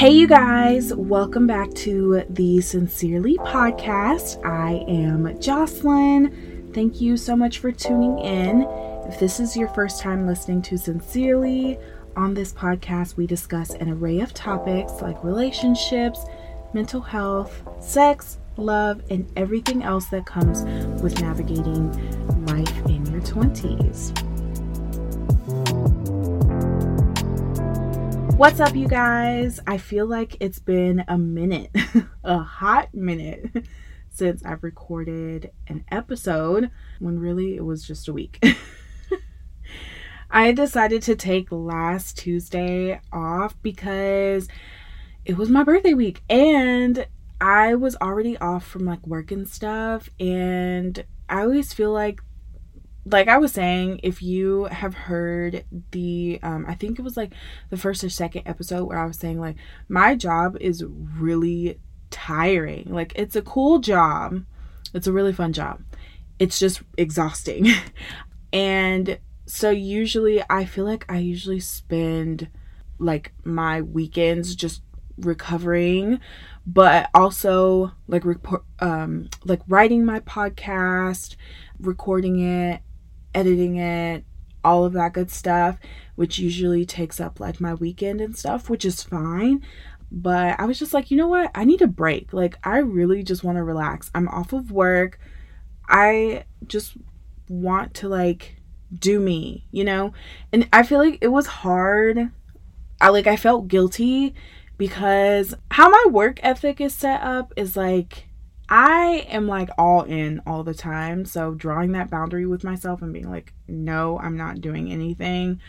Hey, you guys, welcome back to the Sincerely podcast. I am Jocelynn. Thank you so much for tuning in. If this is your first time listening to Sincerely, on this podcast, we discuss an array of topics like relationships, mental health, sex, love, and everything else that comes with navigating life in your 20s. What's up, you guys? I feel like it's been a minute, a hot minute, since I've recorded an episode when really it was just a week. I decided to take last Tuesday off because it was my birthday week and I was already off from like work and stuff. And I always feel like like I was saying, if you have heard the, um, I think it was like the first or second episode where I was saying, like, my job is really tiring. Like, it's a cool job, it's a really fun job. It's just exhausting. and so, usually, I feel like I usually spend like my weekends just recovering but also like report um like writing my podcast recording it editing it, all of that good stuff, which usually takes up like my weekend and stuff, which is fine. But I was just like, you know what? I need a break. Like, I really just want to relax. I'm off of work. I just want to like do me, you know? And I feel like it was hard. I like, I felt guilty because how my work ethic is set up is like, I am like all in all the time. So drawing that boundary with myself and being like, no, I'm not doing anything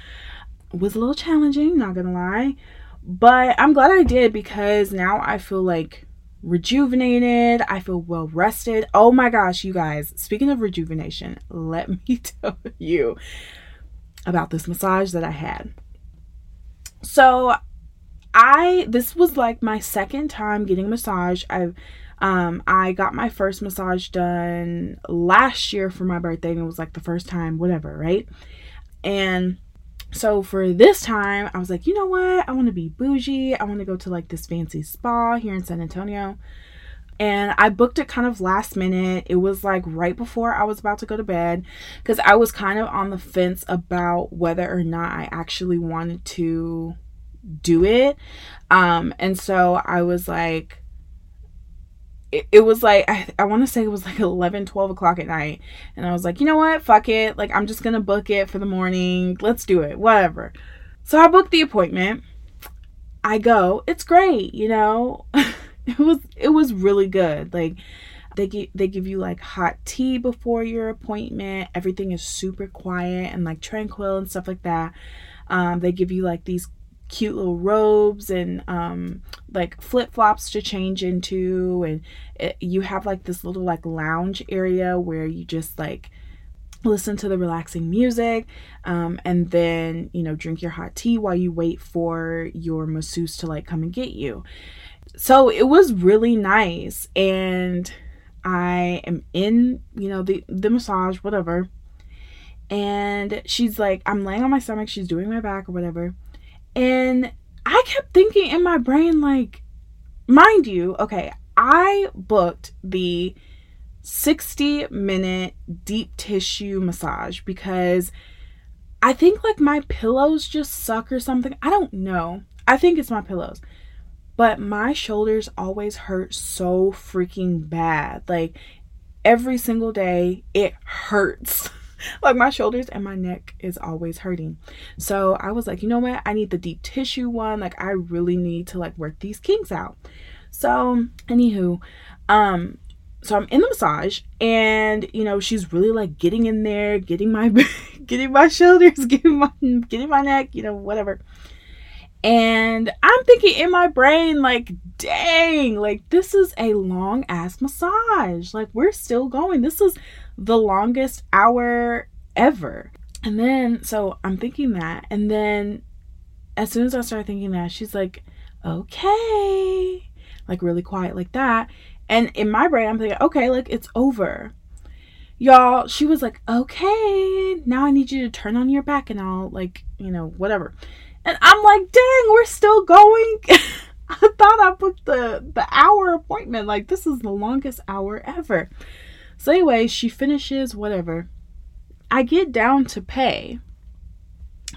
was a little challenging, not gonna lie. But I'm glad I did because now I feel like rejuvenated. I feel well rested. Oh my gosh, you guys, speaking of rejuvenation, let me tell you about this massage that I had. So, I this was like my second time getting a massage. I've um, I got my first massage done last year for my birthday, and it was like the first time, whatever, right? And so for this time, I was like, you know what? I want to be bougie. I want to go to like this fancy spa here in San Antonio. And I booked it kind of last minute. It was like right before I was about to go to bed because I was kind of on the fence about whether or not I actually wanted to do it. Um, and so I was like, it, it was like i, I want to say it was like 11 12 o'clock at night. And i was like you know what? Fuck it. Like i'm just gonna book it for the morning. Let's do it. Whatever. So i booked the appointment. I go. It's great you know? It was it was really good. Like they give they give you like hot tea before your appointment. Everything is super quiet and like tranquil and stuff like that. Um, they give you like these cute little robes and um, like flip flops to change into, and it, you have like this little like lounge area where you just like listen to the relaxing music um, and then you know drink your hot tea while you wait for your masseuse to like come and get you. So it was really nice and i am in you know the the massage whatever. And she's like i'm laying on my stomach she's doing my back or whatever and I kept thinking in my brain, like, mind you, okay, I booked the 60 minute deep tissue massage because I think like my pillows just suck or something. I don't know. I think it's my pillows. But my shoulders always hurt so freaking bad. Like every single day, it hurts. like my shoulders and my neck is always hurting. So I was like, you know what? I need the deep tissue one. Like I really need to like work these kinks out. So anywho, um, so I'm in the massage and you know she's really like getting in there, getting my getting my shoulders, getting my getting my neck, you know, whatever. And I'm thinking in my brain, like, dang, like, this is a long ass massage. Like, we're still going. This is the longest hour ever. And then, so I'm thinking that. And then, as soon as I started thinking that, she's like, okay. Like, really quiet, like that. And in my brain, I'm thinking, okay, like, it's over. Y'all, she was like, okay, now I need you to turn on your back and I'll, like, you know, whatever. And I'm like, dang, we're still going. I'm the the hour appointment. Like this is the longest hour ever. So anyway, she finishes whatever. I get down to pay.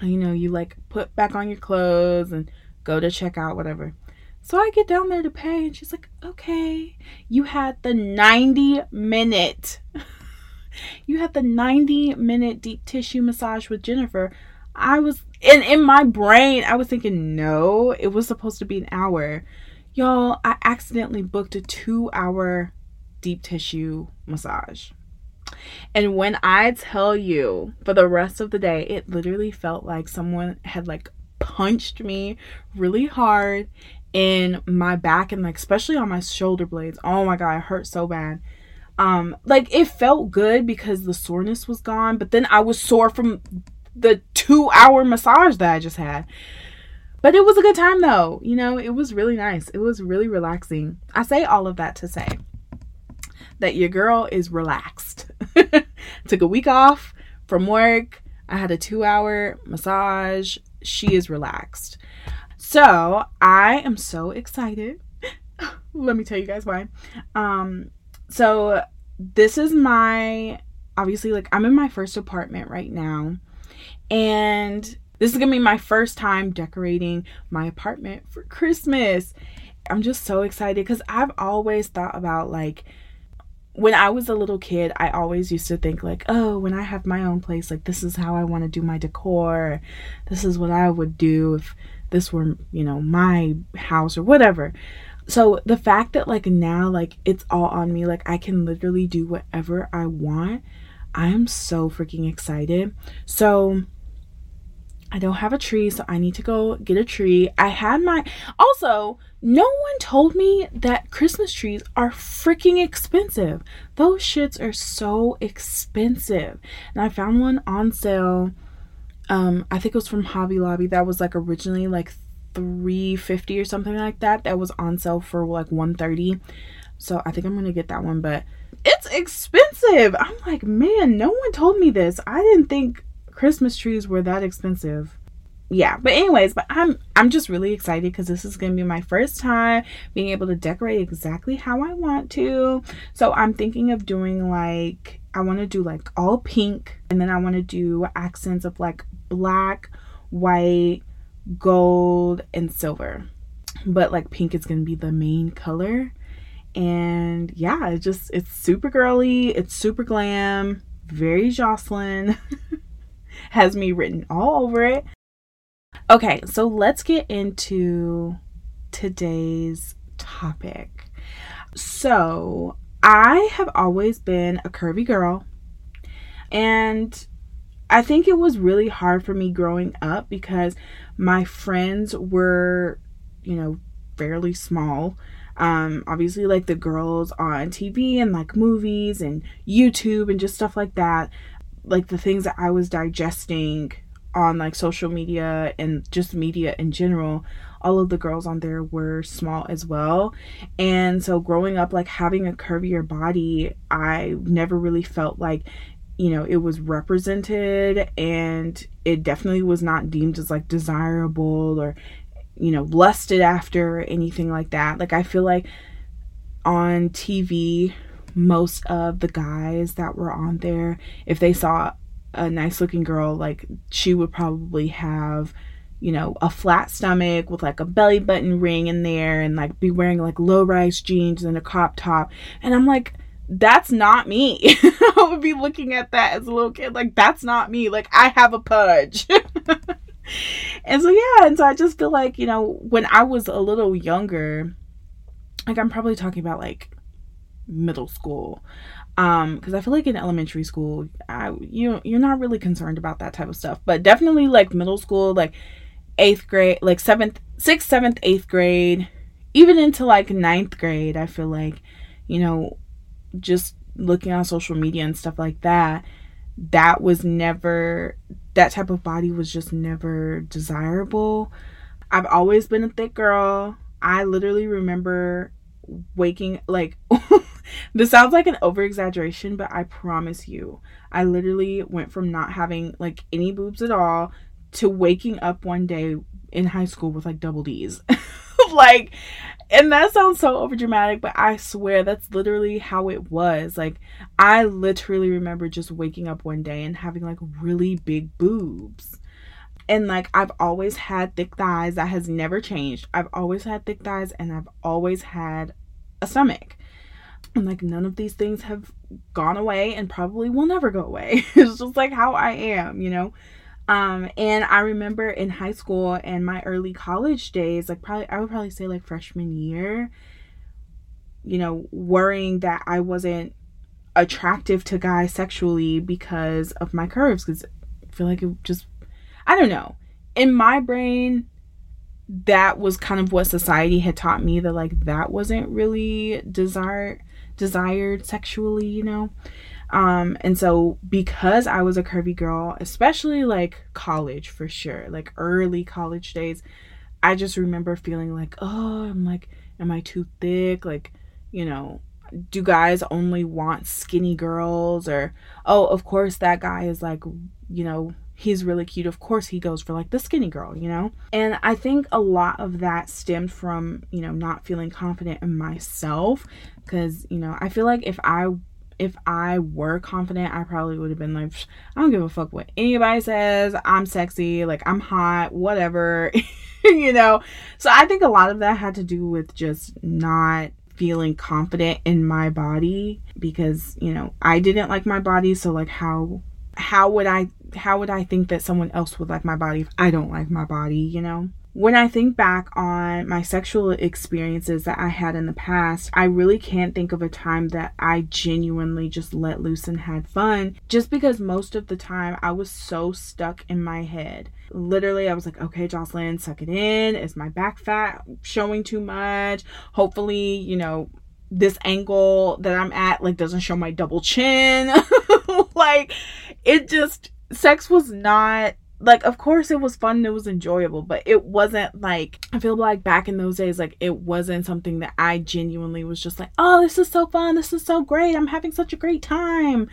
You know, you like put back on your clothes and go to check out, whatever. So I get down there to pay, and she's like, okay, you had the 90 minute, you had the 90 minute deep tissue massage with Jennifer. I was, and in my brain, I was thinking, no, it was supposed to be an hour. Y'all, I accidentally booked a two hour deep tissue massage. And when I tell you for the rest of the day, it literally felt like someone had like punched me really hard in my back and like especially on my shoulder blades. Oh my god, it hurt so bad. Um like it felt good because the soreness was gone, but then I was sore from the 2-hour massage that I just had. But it was a good time though. You know, it was really nice. It was really relaxing. I say all of that to say that your girl is relaxed. Took a week off from work. I had a 2-hour massage. She is relaxed. So I am so excited. Let me tell you guys why. Um, so this is my obviously like I'm in my first apartment right now, and this is gonna be my first time decorating my apartment for Christmas. I'm just so excited because I've always thought about like when I was a little kid, I always used to think like, oh, when I have my own place, like this is how I want to do my decor. This is what I would do if this were, you know, my house or whatever. So the fact that like now like it's all on me, like I can literally do whatever I want. I am so freaking excited. So I don't have a tree, so I need to go get a tree. I had my also, no one told me that Christmas trees are freaking expensive. Those shits are so expensive. And I found one on sale um i think it was from hobby lobby that was like originally like 350 or something like that that was on sale for like 130 so i think i'm gonna get that one but it's expensive i'm like man no one told me this i didn't think christmas trees were that expensive yeah but anyways but i'm i'm just really excited because this is gonna be my first time being able to decorate exactly how i want to so i'm thinking of doing like i want to do like all pink and then i want to do accents of like black, white, gold, and silver. But like pink is to be the main color. And yeah, it just it's super girly, it's super glam, very Jocelynn. Has me written all over it. Okay, so let's get into today's topic. So, I have always been a curvy girl, and I think it was really hard for me growing up because my friends were, you know, fairly small. Um, obviously, like the girls on TV and like movies and YouTube and just stuff like that, like the things that I was digesting on like social media and just media in general, all of the girls on there were small as well. And so growing up, like having a curvier body, I never really felt like you know it was represented and it definitely was not deemed as like desirable or you know lusted after or anything like that like i feel like on tv most of the guys that were on there if they saw a nice looking girl like she would probably have you know a flat stomach with like a belly button ring in there and like be wearing like low rise jeans and a crop top and i'm like that's not me. I would be looking at that as a little kid, like, that's not me. Like, I have a pudge. and so, yeah, and so I just feel like, you know, when I was a little younger, like, I'm probably talking about like middle school. Um, because I feel like in elementary school, I you you're not really concerned about that type of stuff, but definitely like middle school, like eighth grade, like seventh, sixth, seventh, eighth grade, even into like ninth grade, I feel like, you know, just looking on social media and stuff like that, that was never, that type of body was just never desirable. I've always been a thick girl. I literally remember waking, like, this sounds like an over exaggeration, but I promise you, I literally went from not having like any boobs at all to waking up one day in high school with like double D's. like and that sounds so overdramatic, but I swear that's literally how it was. Like, I literally remember just waking up one day and having like really big boobs. And like, I've always had thick thighs. That has never changed. I've always had thick thighs and I've always had a stomach. And like, none of these things have gone away and probably will never go away. it's just like how I am, you know? Um, and I remember in high school and my early college days, like probably I would probably say like freshman year, you know, worrying that I wasn't attractive to guys sexually because of my curves. Because I feel like it just, I don't know. In my brain, that was kind of what society had taught me that like that wasn't really desired desired sexually, you know. Um, and so because I was a curvy girl, especially like college for sure, like early college days, I just remember feeling like, oh, I'm like, am I too thick? Like, you know, do guys only want skinny girls? Or, oh, of course that guy is like, you know, he's really cute. Of course he goes for like the skinny girl, you know? And I think a lot of that stemmed from, you know, not feeling confident in myself. Cause, you know, I feel like if I if I were confident, I probably would have been like, I don't give a fuck what anybody says. I'm sexy, like I'm hot, whatever, you know. So I think a lot of that had to do with just not feeling confident in my body because, you know, I didn't like my body, so like how how would I how would I think that someone else would like my body if I don't like my body, you know? when I think back on my sexual experiences that I had in the past, I really can't think of a time that I genuinely just let loose and had fun, just because most of the time I was so stuck in my head. Literally, I was like, okay, Jocelynn, suck it in. Is my back fat showing too much? Hopefully, you know, this angle that I'm at like doesn't show my double chin. like, it just, sex was not like of course it was fun it was enjoyable but it wasn't like i feel like back in those days like it wasn't something that i genuinely was just like oh this is so fun this is so great i'm having such a great time.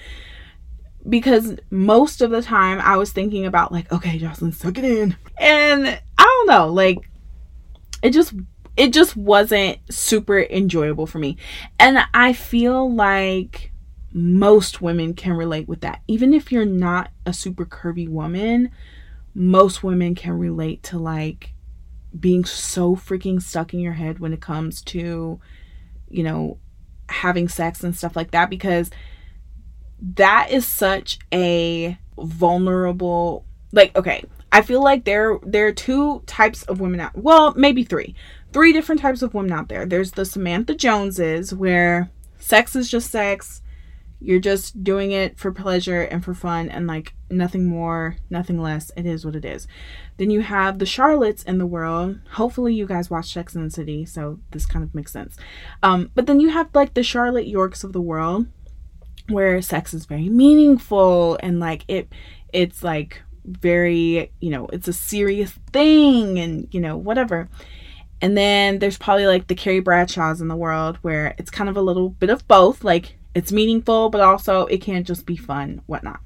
Because most of the time i was thinking about like okay jocelynn suck it in. And i don't know like it just it just wasn't super enjoyable for me. And i feel like most women can relate with that. Even if you're not a super curvy woman, most women can relate to like being so freaking stuck in your head when it comes to, you know, having sex and stuff like that because that is such a vulnerable like okay i feel like there there are two types of women out well maybe three three different types of women out there there's the samantha joneses where sex is just sex you're just doing it for pleasure and for fun and like nothing more, nothing less. It is what it is. Then you have the Charlottes in the world. Hopefully, you guys watch Sex and the City, so this kind of makes sense. Um, but then you have like the Charlotte Yorks of the world, where sex is very meaningful and like it, it's like very, you know, it's a serious thing and you know whatever. And then there's probably like the Carrie Bradshaws in the world where it's kind of a little bit of both, like it's meaningful, but also it can't just be fun, whatnot.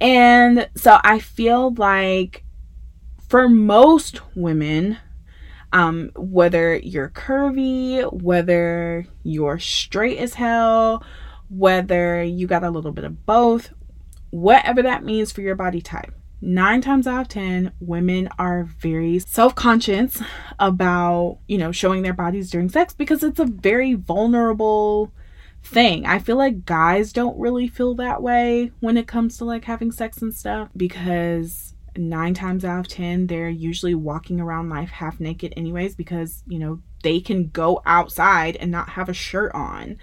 And so I feel like for most women, um, whether you're curvy, whether you're straight as hell, whether you got a little bit of both, whatever that means for your body type. Nine times out of 10, women are very self conscious about, you know, showing their bodies during sex because it's a very vulnerable thing. I feel like guys don't really feel that way when it comes to like having sex and stuff because nine times out of ten they're usually walking around life half naked anyways because you know they can go outside and not have a shirt on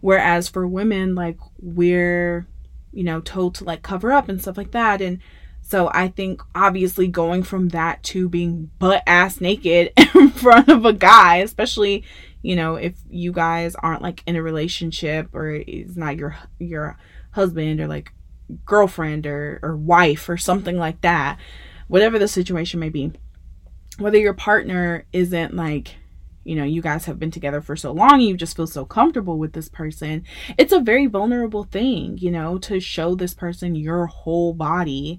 whereas for women like we're you know told to like cover up and stuff like that and so I think obviously going from that to being butt ass naked in front of a guy, especially you know if you guys aren't like in a relationship or it's not your your husband or like girlfriend or or wife or something like that whatever the situation may be whether your partner isn't like you know you guys have been together for so long you just feel so comfortable with this person it's a very vulnerable thing you know to show this person your whole body.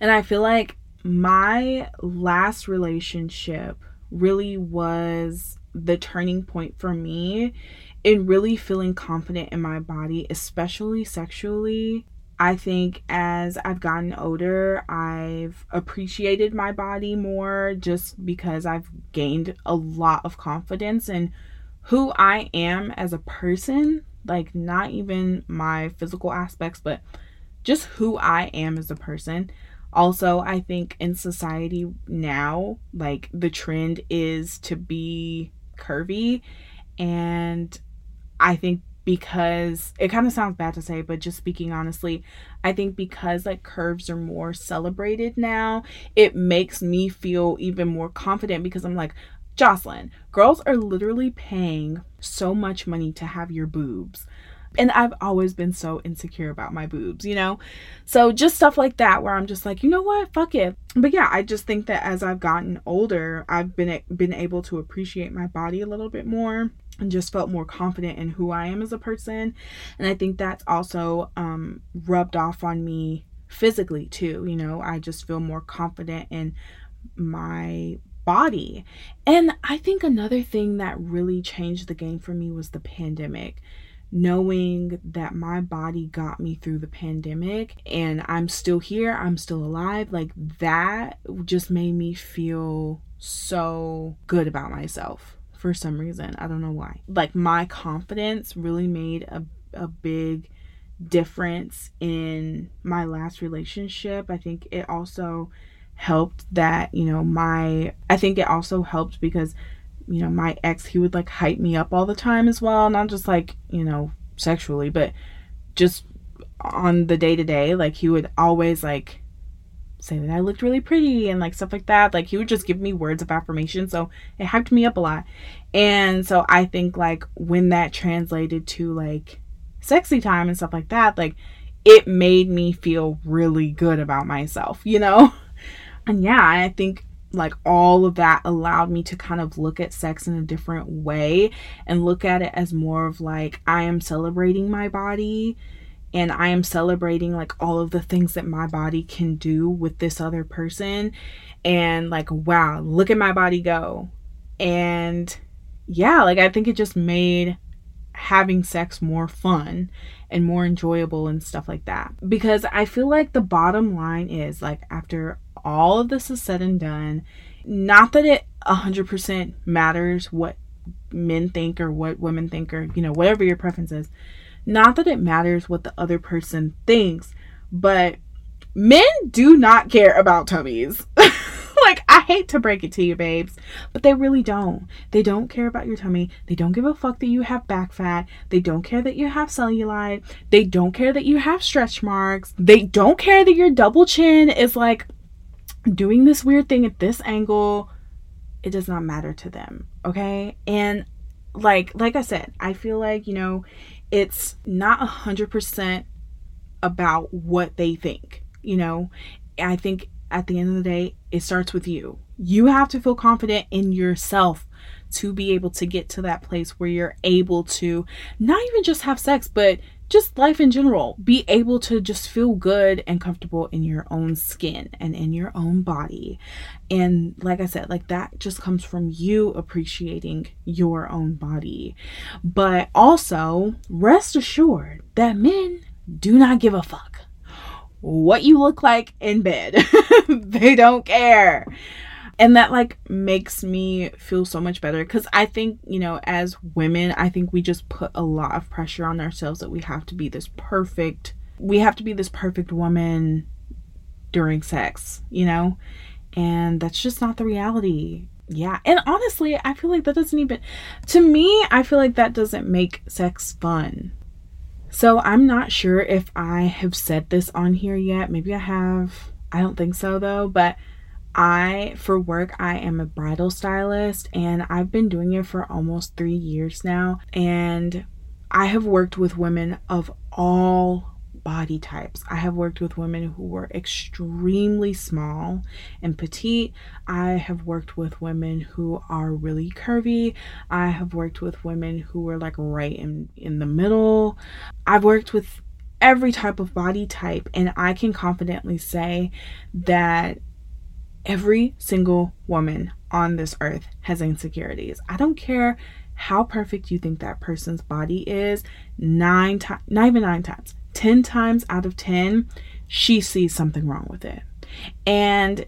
And i feel like my last relationship really was the turning point for me in really feeling confident in my body, especially sexually. I think as I've gotten older, I've appreciated my body more just because I've gained a lot of confidence in who I am as a person. Like, not even my physical aspects, but just who I am as a person. Also, I think in society now, like, the trend is to be curvy. And I think because it kind of sounds bad to say, but just speaking honestly, I think because like curves are more celebrated now, it makes me feel even more confident because I'm like, Jocelynn, girls are literally paying so much money to have your boobs. And I've always been so insecure about my boobs, you know? So just stuff like that where I'm just like, you know what? Fuck it. But yeah, I just think that as I've gotten older, I've been been able to appreciate my body a little bit more and just felt more confident in who I am as a person. And I think that's also um, rubbed off on me physically too. You know, I just feel more confident in my body. And I think another thing that really changed the game for me was the pandemic. Knowing that my body got me through the pandemic and I'm still here, I'm still alive, like that just made me feel so good about myself for some reason. I don't know why. Like my confidence really made a, a big difference in my last relationship. I think it also helped that, you know, my I think it also helped because you know, my ex he would like hype me up all the time as well, not just like, you know, sexually, but just on the day to day, like he would always like say that I looked really pretty and like stuff like that. Like he would just give me words of affirmation. So it hyped me up a lot. And so I think like when that translated to like sexy time and stuff like that, like it made me feel really good about myself, you know? And yeah, I think like all of that allowed me to kind of look at sex in a different way and look at it as more of like I am celebrating my body and I am celebrating like all of the things that my body can do with this other person and like wow, look at my body go. And yeah, like I think it just made having sex more fun and more enjoyable and stuff like that. Because I feel like the bottom line is like after all of this is said and done, not that it 100% matters what men think or what women think or you know whatever your preference is not that it matters what the other person thinks, but men do not care about tummies. like, I hate to break it to you, babes, but they really don't. They don't care about your tummy. They don't give a fuck that you have back fat. They don't care that you have cellulite. They don't care that you have stretch marks. They don't care that your double chin is like doing this weird thing at this angle. It does not matter to them, okay? And like like I said, I feel like, you know, it's not a hundred percent about what they think. You know, I think at the end of the day, it starts with you. You have to feel confident in yourself to be able to get to that place where you're able to not even just have sex, but just life in general, be able to just feel good and comfortable in your own skin and in your own body. And like I said, like that just comes from you appreciating your own body. But also, rest assured that men do not give a fuck what you look like in bed. they don't care and that like makes me feel so much better. Because i think you know as women i think we just put a lot of pressure on ourselves that we have to be this perfect we have to be this perfect woman during sex you know? And that's just not the reality. Yeah. And honestly i feel like that doesn't even to me i feel like that doesn't make sex fun. So i'm not sure if i have said this on here yet. Maybe i have. I don't think so though. But I, for work, I am a bridal stylist and I've been doing it for almost three years now. And I have worked with women of all body types. I have worked with women who were extremely small and petite. I have worked with women who are really curvy. I have worked with women who were like right in, in the middle. I've worked with every type of body type, and I can confidently say that every single woman on this earth has insecurities. I don't care how perfect you think that person's body is, nine times, not even nine times, 10 times out of 10, she sees something wrong with it. And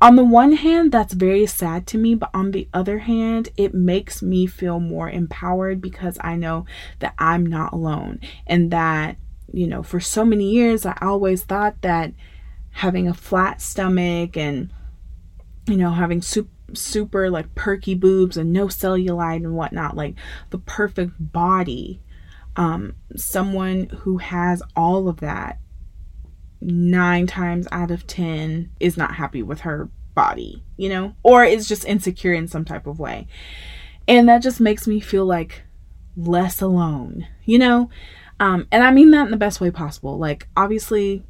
on the one hand, that's very sad to me, but on the other hand, it makes me feel more empowered because I know that I'm not alone and that, you know, for so many years, I always thought that having a flat stomach and, you know, having super super like perky boobs and no cellulite and whatnot, like the perfect body. Um, someone who has all of that nine times out of ten is not happy with her body, you know, or is just insecure in some type of way. And that just makes me feel like less alone, you know? Um, and I mean that in the best way possible. Like, obviously,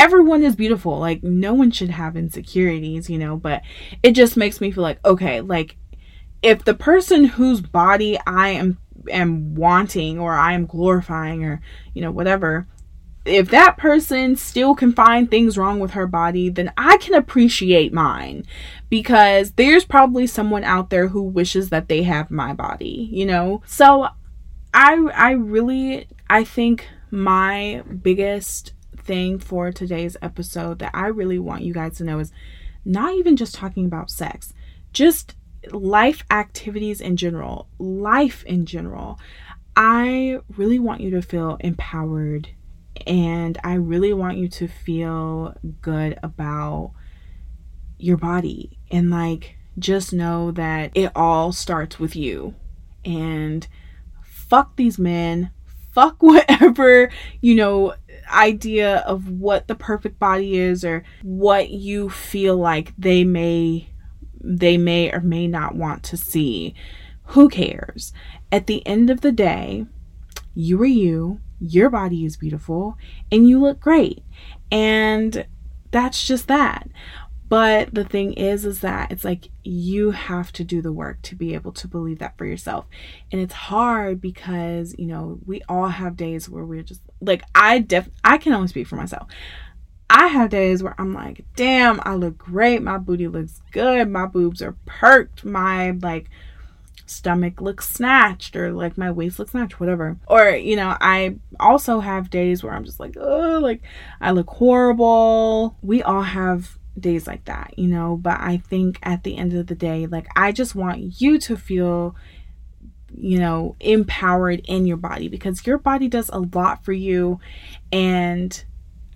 everyone is beautiful. Like, no one should have insecurities, you know, but it just makes me feel like, okay, like, if the person whose body I am am wanting or I am glorifying or you know whatever if that person still can find things wrong with her body, then I can appreciate mine because there's probably someone out there who wishes that they have my body, you know? So I I really I think my biggest thing for today's episode that I really want you guys to know is not even just talking about sex, just life activities in general, life in general. I really want you to feel empowered and I really want you to feel good about your body and like just know that it all starts with you. And fuck these men, fuck whatever, you know, idea of what the perfect body is or what you feel like they may they may or may not want to see. Who cares? At the end of the day, you are you your body is beautiful and you look great. And that's just that. But the thing is, is that it's like you have to do the work to be able to believe that for yourself. And it's hard because, you know, we all have days where we're just like, I def, I can only speak for myself. I have days where I'm like, damn, I look great. My booty looks good. My boobs are perked. My like stomach looks snatched or like my waist looks snatched, whatever. Or, you know, I also have days where I'm just like, oh, like I look horrible. We all have days like that, you know, but I think at the end of the day, like I just want you to feel you know, empowered in your body because your body does a lot for you. And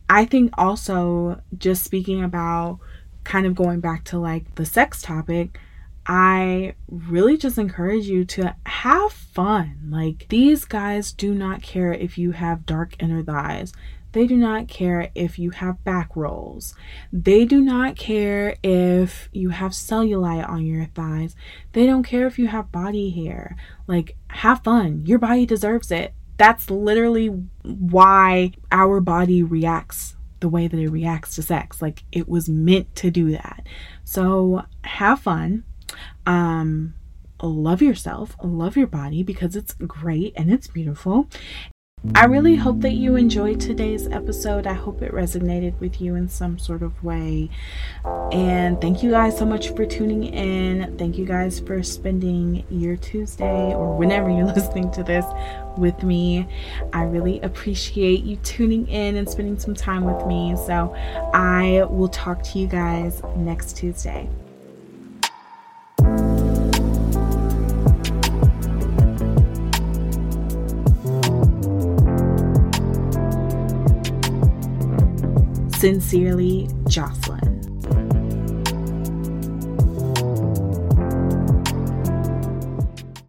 I think also, just speaking about kind of going back to like the sex topic, I really just encourage you to have fun. Like, these guys do not care if you have dark inner thighs. They do not care if you have back rolls. They do not care if you have cellulite on your thighs. They don't care if you have body hair. Like, have fun. Your body deserves it. That's literally why our body reacts the way that it reacts to sex. Like, it was meant to do that. So, have fun um, love yourself, love your body because it's great and it's beautiful. I really hope that you enjoyed today's episode. I hope it resonated with you in some sort of way. And thank you guys so much for tuning in. Thank you guys for spending your Tuesday or whenever you're listening to this with me. I really appreciate you tuning in and spending some time with me. So I will talk to you guys next Tuesday. Sincerely, Jocelynn.